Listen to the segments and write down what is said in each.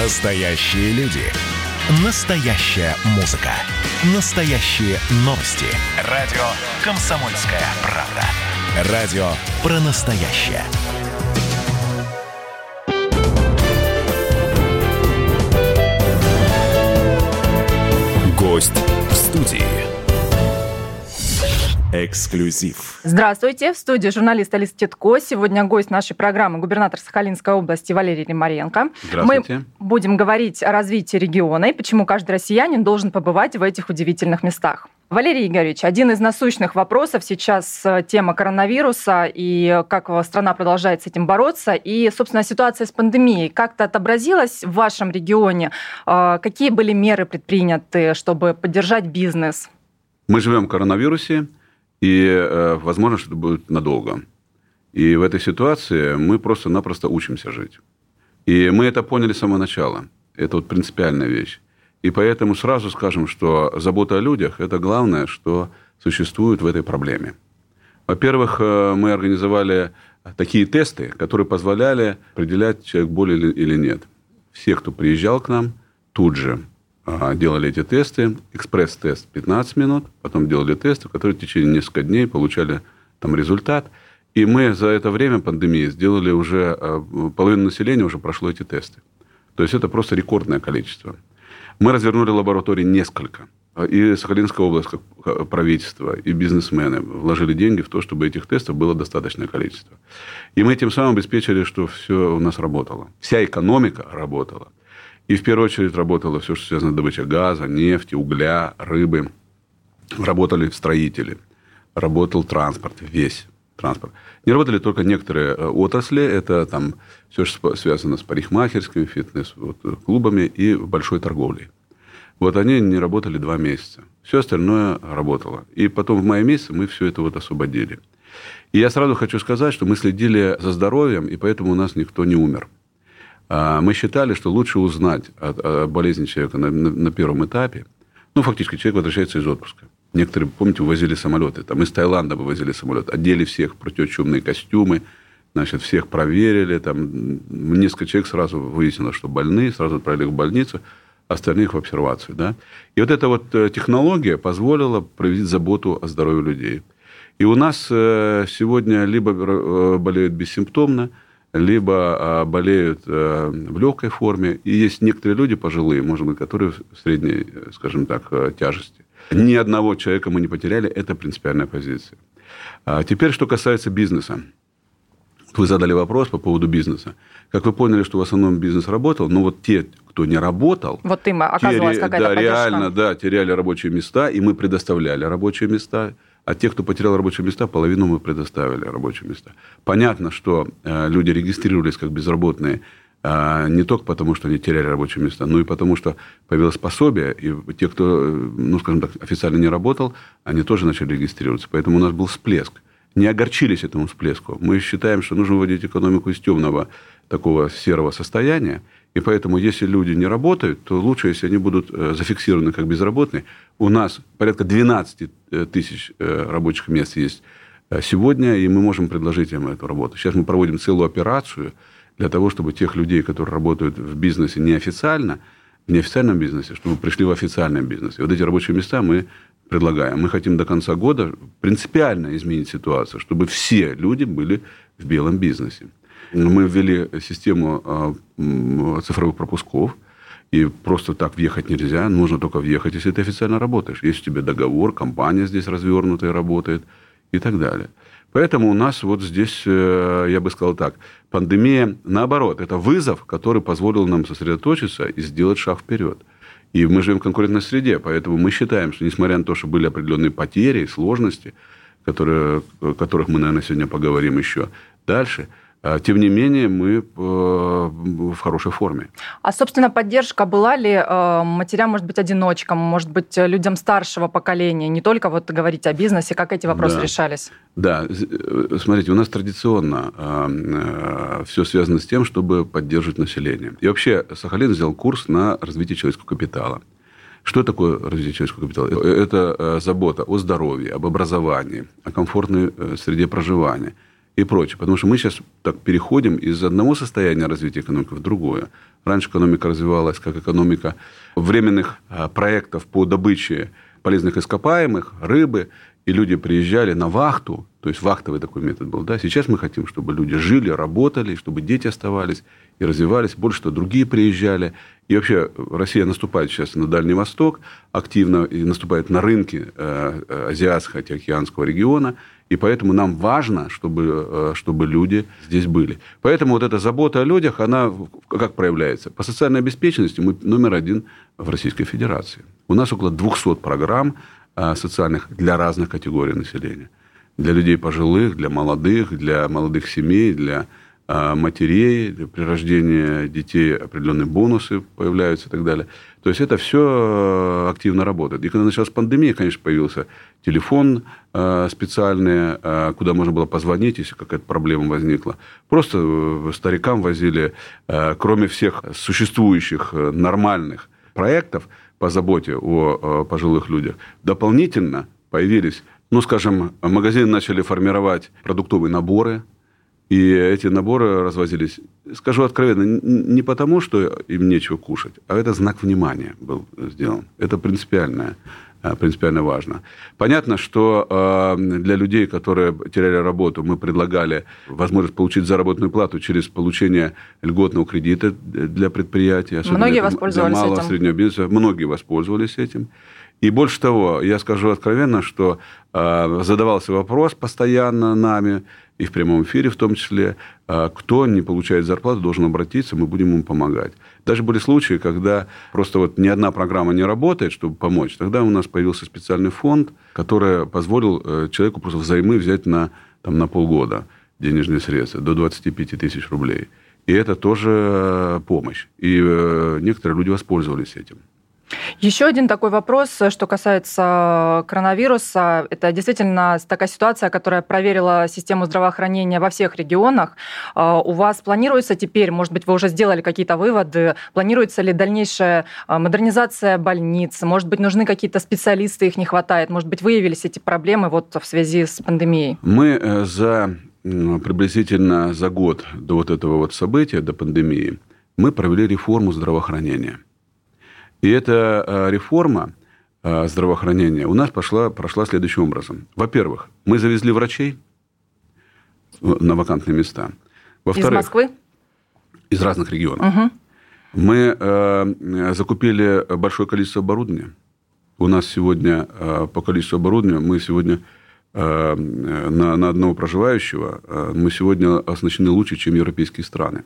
Настоящие люди. Настоящая музыка. Настоящие новости. Радио «Комсомольская правда». Радио про настоящее. Гость в студии. Эксклюзив. Здравствуйте. В студии журналист Алиса Титко. Сегодня гость нашей программы губернатор Сахалинской области Валерий Римаренко. Здравствуйте. Мы будем говорить о развитии региона и почему каждый россиянин должен побывать в этих удивительных местах. Валерий Игоревич, один из насущных вопросов сейчас э, тема коронавируса и как страна продолжает с этим бороться. И, собственно, ситуация с пандемией как-то отобразилась в вашем регионе? Э, какие были меры предприняты, чтобы поддержать бизнес? Мы живем в коронавирусе, и э, возможно, что это будет надолго. И в этой ситуации мы просто-напросто учимся жить. И мы это поняли с самого начала. Это вот принципиальная вещь. И поэтому сразу скажем, что забота о людях – это главное, что существует в этой проблеме. Во-первых, э, мы организовали такие тесты, которые позволяли определять, человек болен или нет. Все, кто приезжал к нам, тут же делали эти тесты. Экспресс-тест 15 минут, потом делали тесты, которые в течение нескольких дней получали там результат. И мы за это время пандемии сделали уже, э, половина населения уже прошло эти тесты. То есть это просто рекордное количество. Мы развернули лаборатории несколько. И Сахалинская область, как правительство, и бизнесмены вложили деньги в то, чтобы этих тестов было достаточное количество. И мы тем самым обеспечили, что все у нас работало. Вся экономика работала. И в первую очередь работало все, что связано с добычей газа, нефти, угля, рыбы. Работали строители. Работал транспорт, весь транспорт. Не работали только некоторые э, отрасли. Это там все, что связано с парикмахерскими, фитнес-клубами и большой торговлей. Вот они не работали два месяца. Все остальное работало. И потом в мае месяце мы все это вот освободили. И я сразу хочу сказать, что мы следили за здоровьем, и поэтому у нас никто не умер. А мы считали, что лучше узнать о, болезни человека на, на, на первом этапе. Ну, фактически, человек возвращается из отпуска. Некоторые, помните, увозили самолеты. Там из Таиланда вывозили самолет. Одели всех противочумные костюмы. Значит, всех проверили. Там несколько человек сразу выяснилось, что больные. Сразу отправили их в больницу. Остальных в обсервацию. Да? И вот эта вот э, технология позволила проявить заботу о здоровье людей. И у нас э, сегодня либо э, болеют бессимптомно, либо а, болеют в легкой форме. И есть некоторые люди пожилые, может быть, которые в средней, скажем так, тяжести. Ни одного человека мы не потеряли, это принципиальная позиция. А теперь, что касается бизнеса. Вы задали вопрос по поводу бизнеса. Как вы поняли, что в основном бизнес работал, но вот те, кто не работал... Вот им оказывалась те, какая-то Да, поддержка. реально, да, теряли рабочие места, и мы предоставляли рабочие места. А те, кто потерял рабочие места, половину мы предоставили рабочие места. Понятно, что э, люди регистрировались как безработные а, не только потому, что они теряли рабочие места, но и потому, что появилось пособие, и те, кто, ну, скажем так, официально не работал, они тоже начали регистрироваться. Поэтому у нас был всплеск. Не огорчились этому всплеску. Мы считаем, что нужно вводить экономику из темного такого серого состояния, и поэтому, если люди не работают, то лучше, если они будут э, зафиксированы как безработные. У нас порядка 12 э, тысяч э, рабочих мест есть сегодня, и мы можем предложить им эту работу. Сейчас мы проводим целую операцию – для того, чтобы тех людей, которые работают в бизнесе неофициально, в неофициальном бизнесе, чтобы пришли в официальный бизнес. И вот эти рабочие места мы предлагаем. Мы хотим до конца года принципиально изменить ситуацию, чтобы все люди были в белом бизнесе. Мы ввели систему а, цифровых пропусков, и просто так въехать нельзя, нужно только въехать, если ты официально работаешь. Есть у тебя договор, компания здесь развернутая работает и так далее. Поэтому у нас вот здесь, э, я бы сказал так, пандемия, наоборот, это вызов, который позволил нам сосредоточиться и сделать шаг вперед. И мы живем в конкурентной среде, поэтому мы считаем, что несмотря на то, что были определенные потери, сложности, которые, о которых мы, наверное, сегодня поговорим еще дальше – тем не менее, мы э, в хорошей форме. А, собственно, поддержка была ли э, матерям, может быть, одиночкам, может быть, людям старшего поколения? Не только вот говорить о бизнесе, как эти вопросы да. решались? Да, э, смотрите, у нас традиционно все связано с тем, чтобы поддерживать население. И вообще Сахалин взял курс на развитие человеческого капитала. Что такое развитие человеческого капитала? Это забота о здоровье, об образовании, о комфортной среде проживания – и прочее. Потому что мы сейчас так переходим из одного состояния развития экономики в другое. Раньше экономика развивалась как экономика временных а, проектов по добыче полезных ископаемых, рыбы, и люди приезжали на вахту, то есть вахтовый такой метод был. Да? Сейчас мы хотим, чтобы люди жили, работали, чтобы дети оставались и развивались. Больше что другие приезжали. И вообще Россия наступает сейчас на Дальний Восток активно и наступает на рынки э, э, азиатского, океанского региона. И поэтому нам важно, чтобы, э, чтобы люди здесь были. Поэтому вот эта забота о людях, она как проявляется? По социальной обеспеченности мы номер один в Российской Федерации. У нас около 200 программ социальных для разных категорий населения. Для людей пожилых, для молодых, для молодых семей, для а, матерей, при рождении детей определенные бонусы появляются и так далее. То есть это все э, активно работает. И когда началась пандемия, конечно, появился телефон э, специальный, э, куда можно было позвонить, если какая-то проблема возникла. Просто старикам возили, кроме всех существующих нормальных проектов по заботе о пожилых людях, дополнительно появились, ну, скажем, магазины начали формировать продуктовые наборы – и эти наборы развозились, скажу откровенно, не потому, что им нечего кушать, а это знак внимания был сделан. Это принципиальное. э, принципиально важно. Понятно, что э, для людей, которые теряли работу, мы предлагали возможность получить заработную плату через получение льготного кредита для предприятий. Многие воспользовались для малого, этим. среднего бизнеса. Многие воспользовались этим. И больше того, я скажу откровенно, что э, задавался вопрос постоянно нами, и в прямом эфире в том числе, э, кто не получает зарплату, должен обратиться, мы будем ему помогать. Даже были случаи, когда просто вот ни одна программа не работает, чтобы помочь. Тогда у нас появился специальный фонд, который позволил э, человеку просто взаймы взять на, там, на полгода денежные средства, до 25 тысяч рублей. И это тоже э, помощь. И некоторые люди воспользовались этим. Еще один такой вопрос, что касается коронавируса. Это действительно такая ситуация, которая проверила систему здравоохранения во всех регионах. А, у вас планируется теперь, может быть, вы уже сделали какие-то выводы, планируется ли дальнейшая а, модернизация больниц? Может быть, нужны какие-то специалисты, их не хватает? Может быть, выявились эти проблемы вот в связи с пандемией? Мы э, за приблизительно за год до вот этого вот события, до пандемии, мы провели реформу здравоохранения – и эта э, реформа э, здравоохранения у нас пошла, прошла следующим образом. Во-первых, мы завезли врачей на вакантные места. Из Москвы? Из разных регионов. Угу. Мы э, закупили большое количество оборудования. У нас сегодня э, по количеству оборудования мы сегодня э, на, на одного проживающего э, мы сегодня оснащены лучше, чем европейские страны.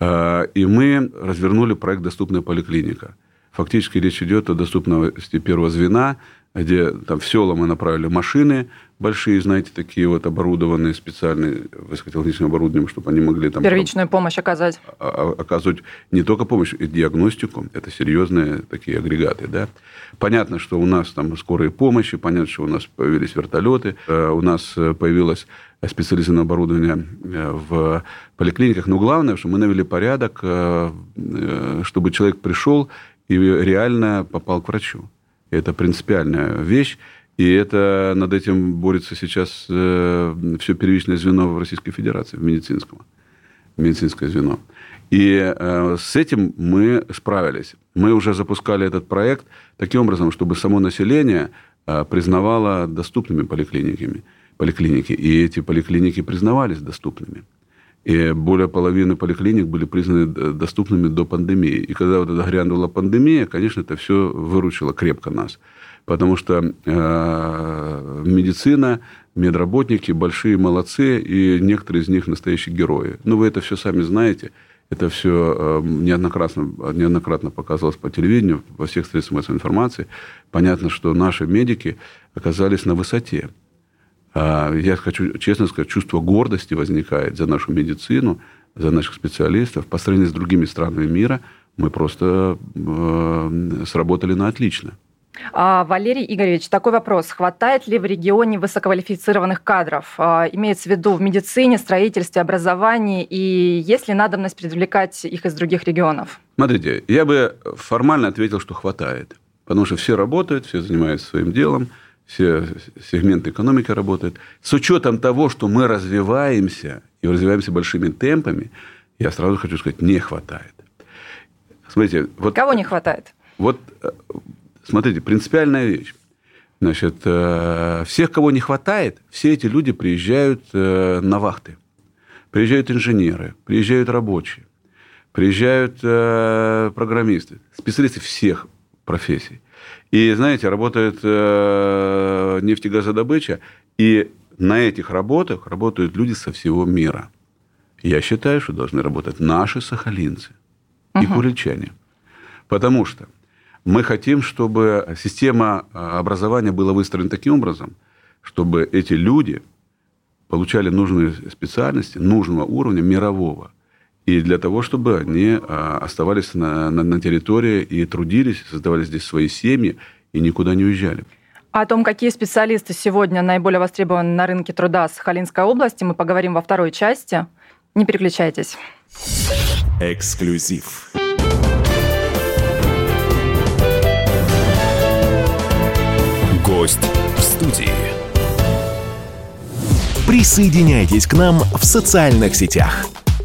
Э, и мы развернули проект «Доступная поликлиника». Фактически речь идет о доступности первого звена, где там в села мы направили машины большие, знаете, такие вот оборудованные специальные высокотехнологичным оборудованием, чтобы они могли там... Первичную помощь оказать. Оказывать не только помощь, и диагностику. Это серьезные такие агрегаты, да. Понятно, что у нас там скорые помощи, понятно, что у нас появились вертолеты, э, у нас э, появилось специализированное оборудование э, в поликлиниках. Но главное, что мы навели порядок, чтобы человек пришел и реально попал к врачу. Это принципиальная вещь. И это над этим борется сейчас э, все первичное звено в Российской Федерации, в медицинском. Медицинское звено. И э, с этим мы справились. Мы уже запускали этот проект таким образом, чтобы само население э, признавало доступными поликлиниками, поликлиники. И эти поликлиники признавались доступными. И более половины поликлиник были признаны доступными до пандемии. И когда вот эта грянула пандемия, конечно, это все выручило крепко нас. Потому что э, медицина, медработники большие молодцы, и некоторые из них настоящие герои. Ну, вы это все сами знаете. Это все э, неоднократно, неоднократно показывалось по телевидению, во всех средствах массовой информации. Понятно, что наши медики оказались на высоте. А, я хочу честно сказать, чувство гордости возникает за нашу медицину, за наших специалистов. По сравнению с другими странами мира мы просто э, сработали на отлично. А, Валерий Игоревич, такой вопрос. Хватает ли в регионе высококвалифицированных кадров? А, имеется в виду в медицине, строительстве, образовании, и есть ли надобность привлекать их из других регионов? Смотрите, я бы формально ответил, что хватает. Потому что все работают, все занимаются своим делом – все сегменты экономики работают. С учетом того, что мы развиваемся и развиваемся большими темпами, я сразу хочу сказать, не хватает. Смотрите, вот, Кого не хватает? Вот, э, смотрите, принципиальная вещь. Значит, э, всех, кого не хватает, все эти люди приезжают э, на вахты. Приезжают инженеры, приезжают рабочие, приезжают программисты, специалисты всех профессий. И, знаете, работает нефтегазодобыча, и на этих работах работают люди со всего мира. Я считаю, что должны работать наши сахалинцы – и курильчане. Потому что мы хотим, чтобы система а, образования была выстроена таким образом, чтобы эти люди получали нужные специальности нужного уровня мирового. И для того, чтобы они а, оставались на, на, на территории и трудились, создавали здесь свои семьи и никуда не уезжали. О том, какие специалисты сегодня наиболее востребованы на рынке труда Сахалинской области, мы поговорим во второй части. Не переключайтесь. Эксклюзив. Гость в студии. Присоединяйтесь к нам в социальных сетях.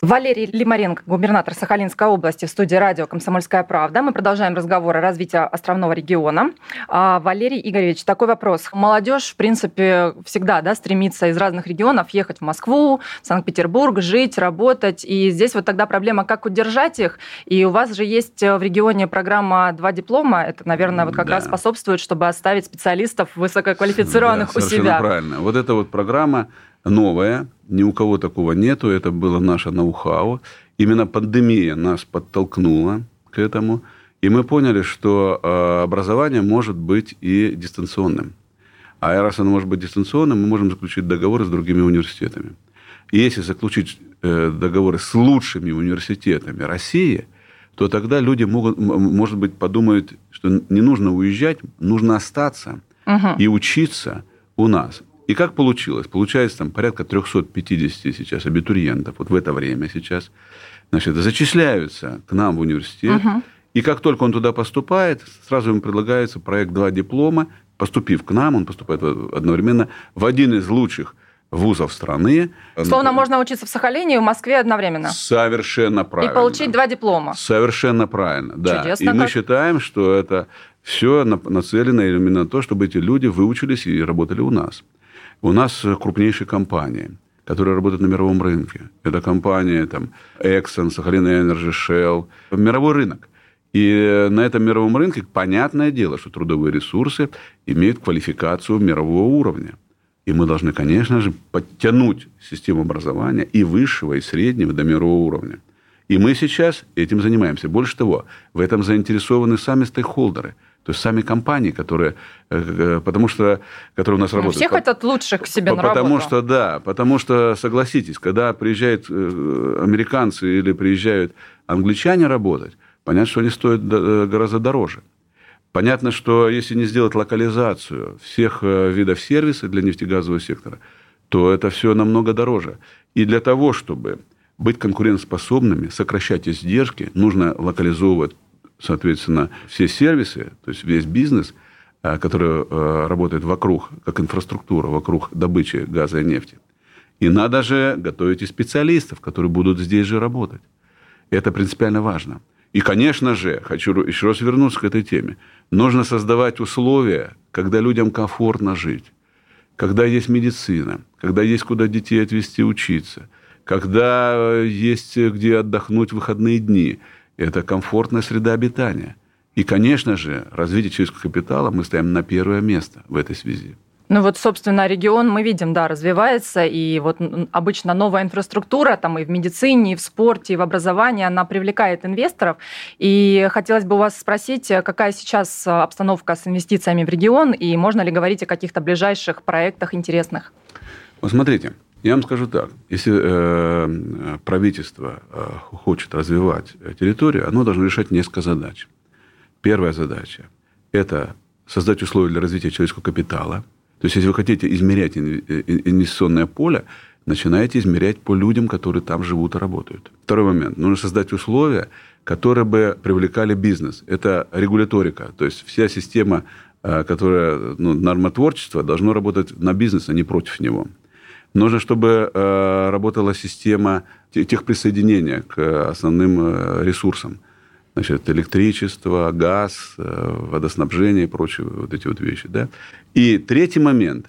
Валерий Лимаренко, губернатор Сахалинской области, в студии радио «Комсомольская правда». Мы продолжаем разговор о развитии островного региона. А, Валерий Игоревич, такой вопрос. Молодежь, в принципе, всегда да, стремится из разных регионов ехать в Москву, в Санкт-Петербург, жить, работать. И здесь вот тогда проблема, как удержать их. И у вас же есть в регионе программа «Два диплома». Это, наверное, вот как да. раз способствует, чтобы оставить специалистов высококвалифицированных да, у себя. правильно. Вот эта вот программа новое, ни у кого такого нету, это было наше ноу-хау. Именно пандемия нас подтолкнула к этому, и мы поняли, что э, образование может быть и дистанционным. А раз оно может быть дистанционным, мы можем заключить договоры с другими университетами. И если заключить э, договоры с лучшими университетами России, то тогда люди могут, может быть, подумают, что не нужно уезжать, нужно остаться угу. и учиться у нас. И как получилось? Получается, там порядка 350 сейчас абитуриентов, вот в это время сейчас, значит, зачисляются к нам в университет. Угу. И как только он туда поступает, сразу ему предлагается проект «Два диплома». Поступив к нам, он поступает одновременно в один из лучших вузов страны. Словно можно учиться в Сахалине и в Москве одновременно. Совершенно правильно. И получить два диплома. Совершенно правильно, да. Чудесно и как. мы считаем, что это все нацелено именно на то, чтобы эти люди выучились и работали у нас. У нас крупнейшие компании, которые работают на мировом рынке. Это компании там, Exxon, Сахалин Energy, Shell. Мировой рынок. И на этом мировом рынке понятное дело, что трудовые ресурсы имеют квалификацию мирового уровня. И мы должны, конечно же, подтянуть систему образования и высшего, и среднего до мирового уровня. И мы сейчас этим занимаемся. Больше того, в этом заинтересованы сами стейкхолдеры – то есть сами компании, которые, э, э, потому что, которые у нас ну, работают. Все хотят лучших к себе на Потому работу. что, да, потому что, согласитесь, когда приезжают э, американцы или приезжают англичане работать, понятно, что они стоят гораздо дороже. Понятно, что если не сделать локализацию всех видов сервиса для нефтегазового сектора, то это все намного дороже. И для того, чтобы быть конкурентоспособными, сокращать издержки, нужно локализовывать соответственно, все сервисы, то есть весь бизнес, э, который э, работает вокруг, как инфраструктура, вокруг добычи газа и нефти. И надо же готовить и специалистов, которые будут здесь же работать. Это принципиально важно. И, конечно же, хочу еще раз вернуться к этой теме. Нужно создавать условия, когда людям комфортно жить, когда есть медицина, когда есть куда детей отвезти учиться, когда э, есть где отдохнуть в выходные дни – это комфортная среда обитания. И, конечно же, развитие человеческого капитала мы ставим на первое место в этой связи. Ну вот, собственно, регион мы видим, да, развивается, и вот обычно новая инфраструктура там и в медицине, и в спорте, и в образовании, она привлекает инвесторов. И хотелось бы у вас спросить, какая сейчас обстановка с инвестициями в регион, и можно ли говорить о каких-то ближайших проектах интересных? Вот смотрите, я вам скажу так. Если э, правительство э, хочет развивать территорию, оно должно решать несколько задач. Первая задача – это создать условия для развития человеческого капитала. То есть, если вы хотите измерять инвестиционное поле, начинаете измерять по людям, которые там живут и работают. Второй момент. Нужно создать условия, которые бы привлекали бизнес. Это регуляторика. То есть, вся система, э, которая ну, нормотворчество, должно работать на бизнес, а не против него. Нужно, чтобы э, работала система техприсоединения к основным э, ресурсам. Значит, электричество, газ, э, водоснабжение и прочие вот эти вот вещи. Да? И третий момент.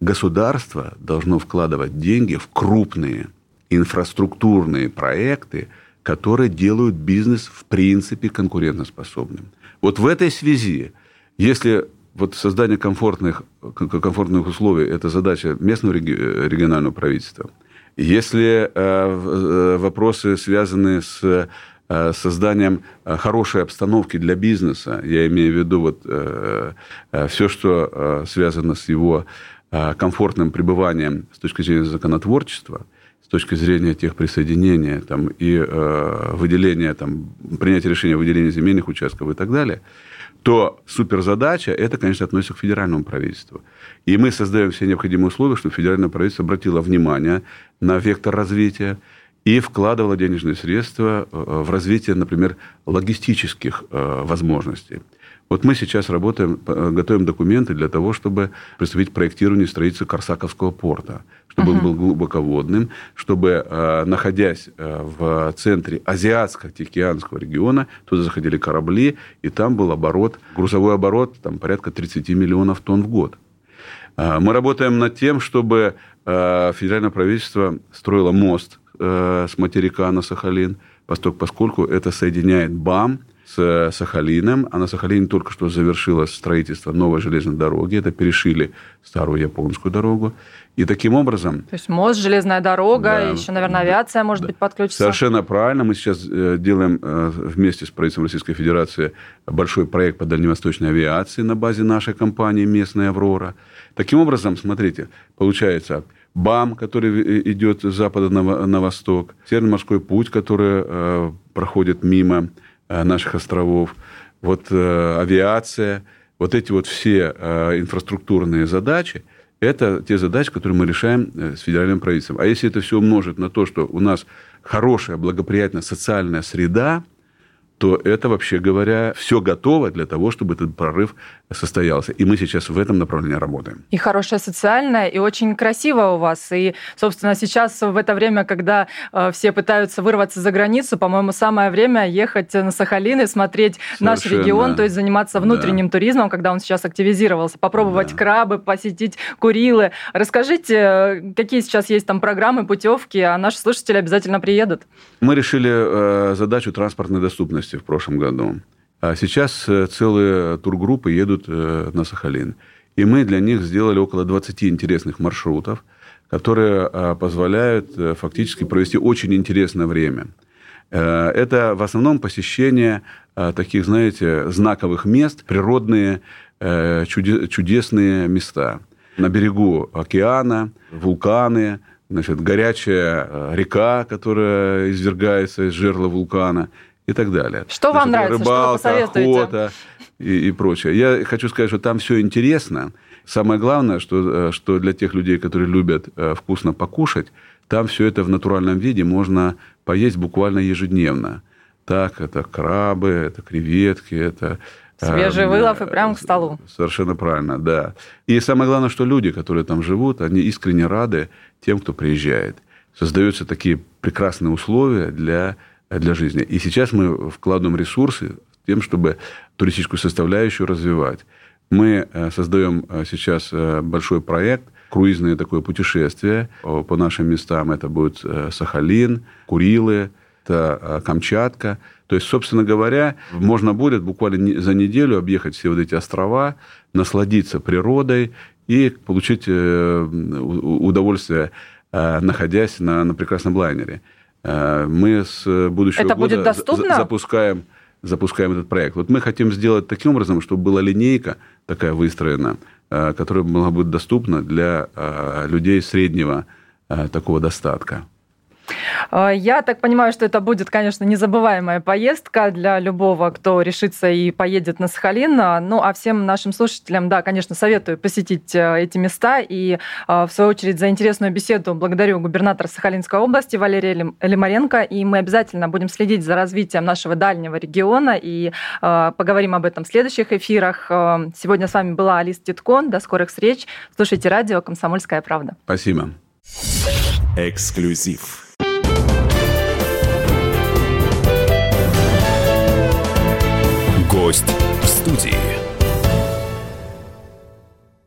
Государство должно вкладывать деньги в крупные инфраструктурные проекты, которые делают бизнес в принципе конкурентоспособным. Вот в этой связи, если вот создание комфортных, комфортных условий – это задача местного регионального правительства. Если э, э, вопросы связаны с э, созданием хорошей обстановки для бизнеса, я имею в виду вот все, что связано с его комфортным пребыванием с точки зрения законотворчества, с точки зрения тех присоединения там, и выделения, там, принятия решения о выделении земельных участков и так далее – то суперзадача, это, конечно, относится к федеральному правительству. И мы создаем все необходимые условия, чтобы федеральное правительство обратило внимание на вектор развития и вкладывало денежные средства э, в развитие, например, логистических э, возможностей. Вот мы сейчас работаем, э, готовим документы для того, чтобы приступить к проектированию строительства Корсаковского порта, чтобы uh-huh. он был глубоководным, чтобы, э, находясь э, в центре Азиатско-Тихоокеанского региона, туда заходили корабли, и там был оборот, грузовой оборот там, порядка 30 миллионов тонн в год. Мы работаем над тем, чтобы федеральное правительство строило мост с материка на Сахалин, поскольку это соединяет БАМ – с Сахалином, а на Сахалине только что завершилось строительство новой железной дороги. Это перешили старую японскую дорогу. И таким образом... То есть мост, железная дорога, да, еще, наверное, авиация, может да, быть, подключится. Совершенно правильно. Мы сейчас э, делаем э, вместе с правительством Российской Федерации большой проект по дальневосточной авиации на базе нашей компании местная «Аврора». Таким образом, смотрите, получается, БАМ, который э, идет с запада на, на восток, Северный морской путь, который э, проходит мимо Э, наших островов, вот э, авиация, вот эти вот все э, инфраструктурные задачи, это те задачи, которые мы решаем с федеральным правительством. А если это все умножить на то, что у нас хорошая, благоприятная социальная среда, то это, вообще говоря, все готово для того, чтобы этот прорыв состоялся. И мы сейчас в этом направлении работаем. И хорошая социальная, и очень красиво у вас. И, собственно, сейчас в это время, когда э, все пытаются вырваться за границу, по-моему, самое время ехать на Сахалин и смотреть Совершенно. наш регион, то есть заниматься внутренним да. туризмом, когда он сейчас активизировался, попробовать да. крабы, посетить Курилы. Расскажите, э, какие сейчас есть там программы, путевки, а наши слушатели обязательно приедут. Мы решили э, задачу транспортной доступности в прошлом году. А сейчас э, целые тургруппы едут э, на Сахалин. И мы для них сделали около 20 интересных маршрутов, которые э, позволяют фактически провести очень интересное время. Это в основном посещение таких, знаете, знаковых мест, природные чудесные места. На берегу океана, вулканы, значит, горячая река, которая извергается из жерла вулкана – и так далее. Что вам нравится? Рыбалка, что вы охота и, и прочее. Я хочу сказать, что там все интересно. Самое главное, что, э, что для тех людей, которые любят э, вкусно покушать, там все это в натуральном виде можно поесть буквально ежедневно. Так, это крабы, это креветки, это... Э, Свежий э, вылов и прямо к столу. Совершенно правильно, да. И самое главное, что люди, которые там живут, они искренне рады тем, кто приезжает. Создаются такие прекрасные условия для для жизни. И сейчас мы вкладываем ресурсы тем, чтобы туристическую составляющую развивать. Мы э, создаем э, сейчас э, большой проект, круизное такое путешествие по нашим местам. Это будет Сахалин, Курилы, это Камчатка. То есть, собственно говоря, можно будет буквально за неделю объехать все вот эти острова, насладиться природой и получить удовольствие, находясь на, на прекрасном лайнере. Э, мы с будущего Это года будет доступно? запускаем, запускаем этот проект. Вот мы хотим сделать таким образом, чтобы была линейка такая выстроена которая была бы доступна для людей среднего такого достатка. Э, я так понимаю, что это будет, конечно, незабываемая поездка для любого, кто решится и поедет на Сахалин. Ну, а всем нашим слушателям, да, конечно, советую посетить э, эти места. И, э, в свою очередь, за интересную беседу благодарю губернатора Сахалинской области Валерия Лимаренко. И мы обязательно будем следить за развитием нашего дальнего региона и поговорим об этом в следующих эфирах. Сегодня с вами была Алиса Титкон. До скорых встреч. Слушайте радио «Комсомольская правда». Спасибо. Эксклюзив. Гость в студии.